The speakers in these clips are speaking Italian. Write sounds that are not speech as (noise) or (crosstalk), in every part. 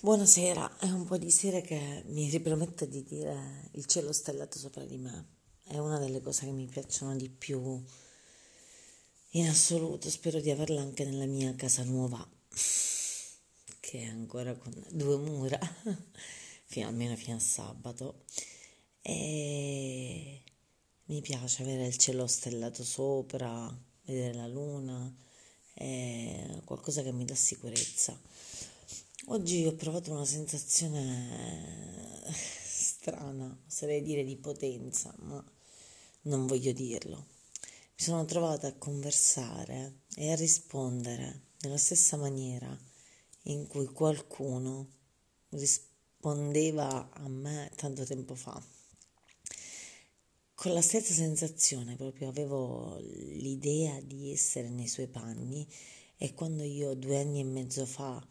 Buonasera, è un po' di sera che mi riprometto di dire il cielo stellato sopra di me. È una delle cose che mi piacciono di più in assoluto. Spero di averla anche nella mia casa nuova, che è ancora con due mura, (laughs) fino, almeno fino a sabato. E mi piace avere il cielo stellato sopra, vedere la luna, è qualcosa che mi dà sicurezza. Oggi ho provato una sensazione strana, oserei dire di potenza, ma non voglio dirlo. Mi sono trovata a conversare e a rispondere nella stessa maniera in cui qualcuno rispondeva a me tanto tempo fa. Con la stessa sensazione, proprio avevo l'idea di essere nei suoi panni e quando io due anni e mezzo fa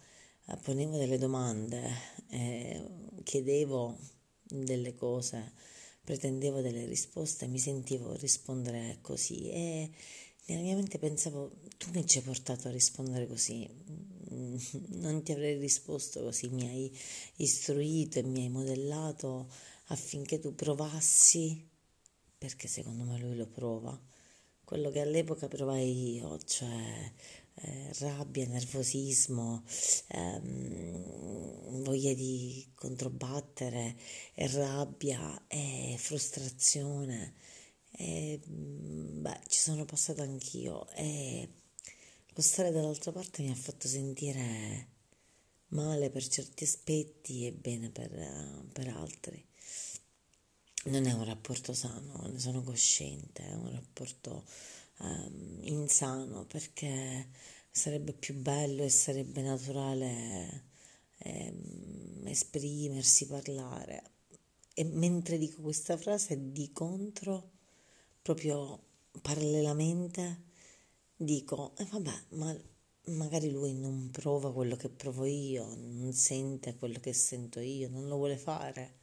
ponevo delle domande, eh, chiedevo delle cose, pretendevo delle risposte, mi sentivo rispondere così e nella mia mente pensavo tu mi ci hai portato a rispondere così, non ti avrei risposto così, mi hai istruito e mi hai modellato affinché tu provassi, perché secondo me lui lo prova, quello che all'epoca provai io, cioè eh, rabbia, nervosismo, ehm, voglia di controbattere, e rabbia e frustrazione. E, mm, beh, ci sono passata anch'io e lo stare dall'altra parte mi ha fatto sentire male per certi aspetti e bene per, per altri. Non è un rapporto sano, ne sono cosciente, è un rapporto um, insano perché sarebbe più bello e sarebbe naturale ehm, esprimersi, parlare. E mentre dico questa frase di contro, proprio parallelamente, dico, eh vabbè, ma magari lui non prova quello che provo io, non sente quello che sento io, non lo vuole fare.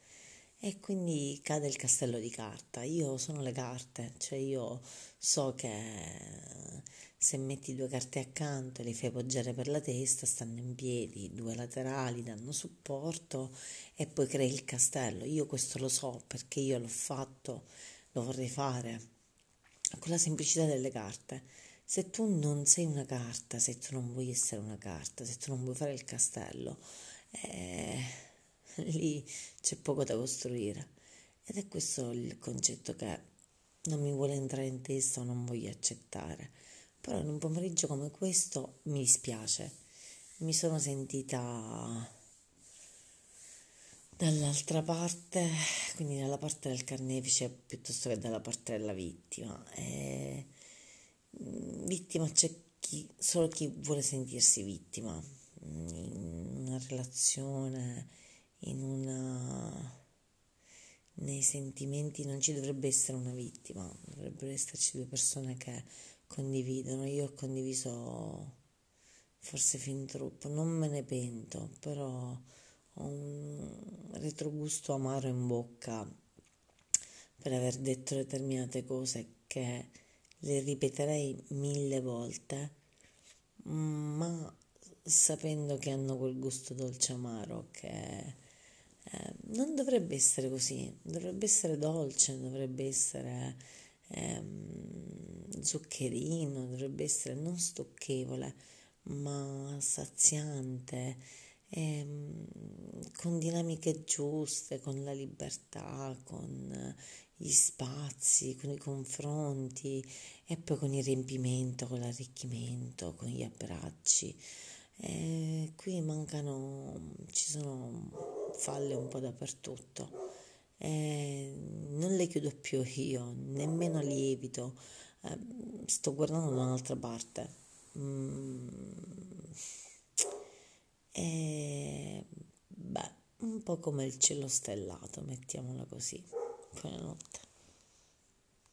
E quindi cade il castello di carta. Io sono le carte, cioè io so che se metti due carte accanto e le fai poggiare per la testa, stanno in piedi, due laterali danno supporto e poi crei il castello. Io questo lo so perché io l'ho fatto, lo vorrei fare con la semplicità delle carte. Se tu non sei una carta, se tu non vuoi essere una carta, se tu non vuoi fare il castello, eh, (laughs) lì c'è poco da costruire. Ed è questo il concetto che non mi vuole entrare in testa o non voglio accettare. Però in un pomeriggio come questo mi dispiace. Mi sono sentita dall'altra parte, quindi dalla parte del carnefice piuttosto che dalla parte della vittima. E mm, vittima c'è chi, solo chi vuole sentirsi vittima in una relazione in una nei sentimenti non ci dovrebbe essere una vittima, dovrebbero esserci due persone che condividono. Io ho condiviso forse fin troppo, non me ne pento, però ho un retrogusto amaro in bocca per aver detto determinate cose che le ripeterei mille volte, ma sapendo che hanno quel gusto dolce amaro che eh, non dovrebbe essere così, dovrebbe essere dolce, dovrebbe essere ehm, zuccherino, dovrebbe essere non stocchevole, ma saziante, ehm, con dinamiche giuste, con la libertà, con gli spazi, con i confronti e poi con il riempimento, con l'arricchimento, con gli abbracci. E qui mancano, ci sono falle un po' dappertutto. E non le chiudo più io, nemmeno lievito. Eh, sto guardando da un'altra parte. Mm. E beh, un po' come il cielo stellato, mettiamola così. Buonanotte.